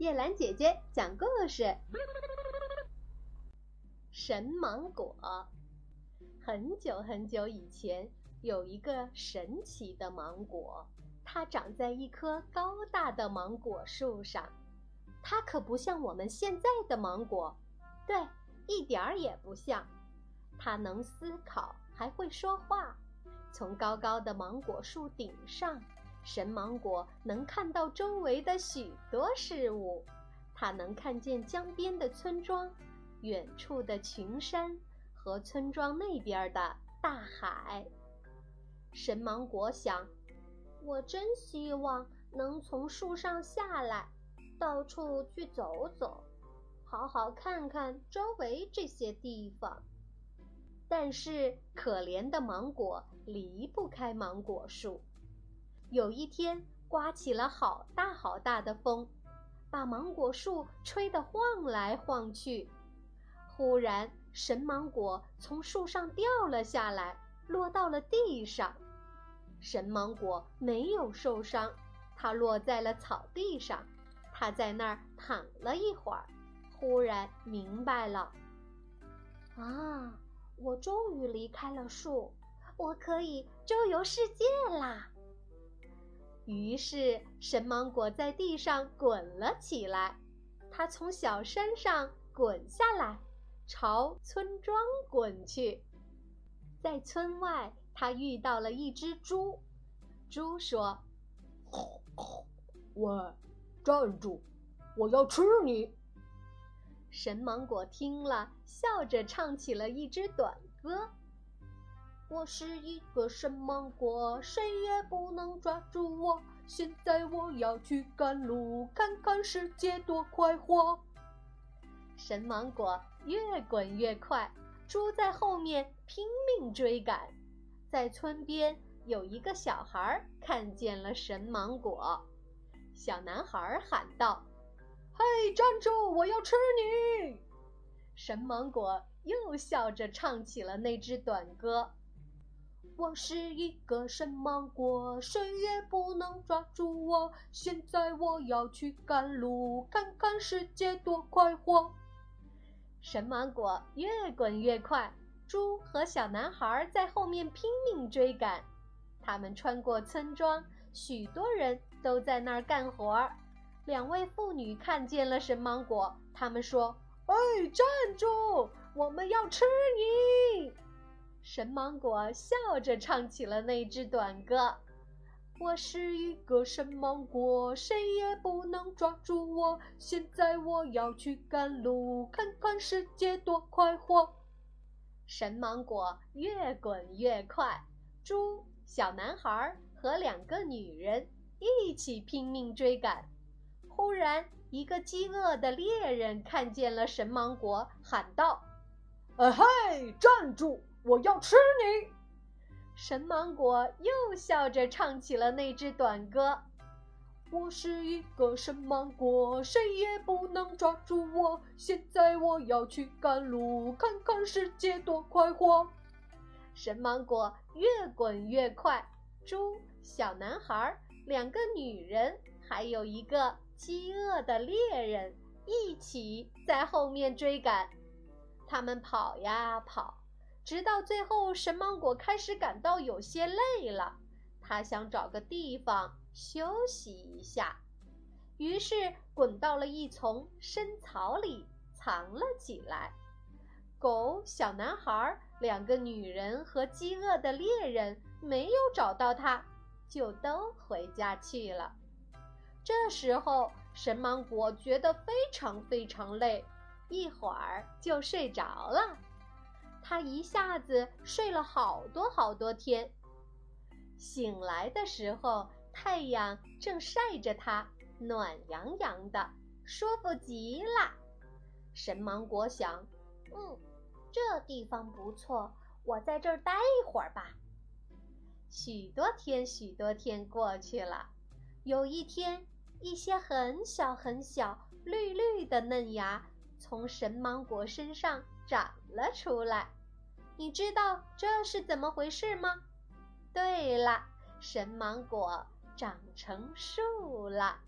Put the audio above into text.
叶兰姐姐讲故事。神芒果。很久很久以前，有一个神奇的芒果，它长在一棵高大的芒果树上。它可不像我们现在的芒果，对，一点儿也不像。它能思考，还会说话。从高高的芒果树顶上，神芒果能看到周围的许多事物。它能看见江边的村庄、远处的群山和村庄那边的大海。神芒果想：我真希望能从树上下来，到处去走走，好好看看周围这些地方。但是，可怜的芒果离不开芒果树。有一天，刮起了好大好大的风，把芒果树吹得晃来晃去。忽然，神芒果从树上掉了下来，落到了地上。神芒果没有受伤，它落在了草地上。它在那儿躺了一会儿，忽然明白了，啊！我终于离开了树，我可以周游世界啦！于是，神芒果在地上滚了起来。它从小山上滚下来，朝村庄滚去。在村外，它遇到了一只猪。猪说：“喂，站住！我要吃你！”神芒果听了，笑着唱起了一支短歌：“我是一个神芒果，谁也不能抓住我。现在我要去赶路，看看世界多快活。”神芒果越滚越快，猪在后面拼命追赶。在村边，有一个小孩看见了神芒果，小男孩喊道。嘿，站住！我要吃你！神芒果又笑着唱起了那支短歌：“我是一个神芒果，谁也不能抓住我。现在我要去赶路，看看世界多快活。”神芒果越滚越快，猪和小男孩在后面拼命追赶。他们穿过村庄，许多人都在那儿干活。两位妇女看见了神芒果，他们说：“哎，站住！我们要吃你！”神芒果笑着唱起了那支短歌：“我是一个神芒果，谁也不能抓住我。现在我要去赶路，看看世界多快活。”神芒果越滚越快，猪、小男孩和两个女人一起拼命追赶。忽然，一个饥饿的猎人看见了神芒果，喊道：“啊嘿，站住！我要吃你！”神芒果又笑着唱起了那支短歌：“我是一个神芒果，谁也不能抓住我。现在我要去赶路，看看世界多快活。”神芒果越滚越快，猪、小男孩、两个女人，还有一个。饥饿的猎人一起在后面追赶，他们跑呀跑，直到最后，神芒果开始感到有些累了。他想找个地方休息一下，于是滚到了一丛深草里藏了起来。狗、小男孩、两个女人和饥饿的猎人没有找到他，就都回家去了。这时候，神芒果觉得非常非常累，一会儿就睡着了。他一下子睡了好多好多天。醒来的时候，太阳正晒着他，暖洋洋的，舒服极了。神芒果想：“嗯，这地方不错，我在这儿待一会儿吧。”许多天，许多天过去了。有一天，一些很小很小、绿绿的嫩芽从神芒果身上长了出来。你知道这是怎么回事吗？对了，神芒果长成树了。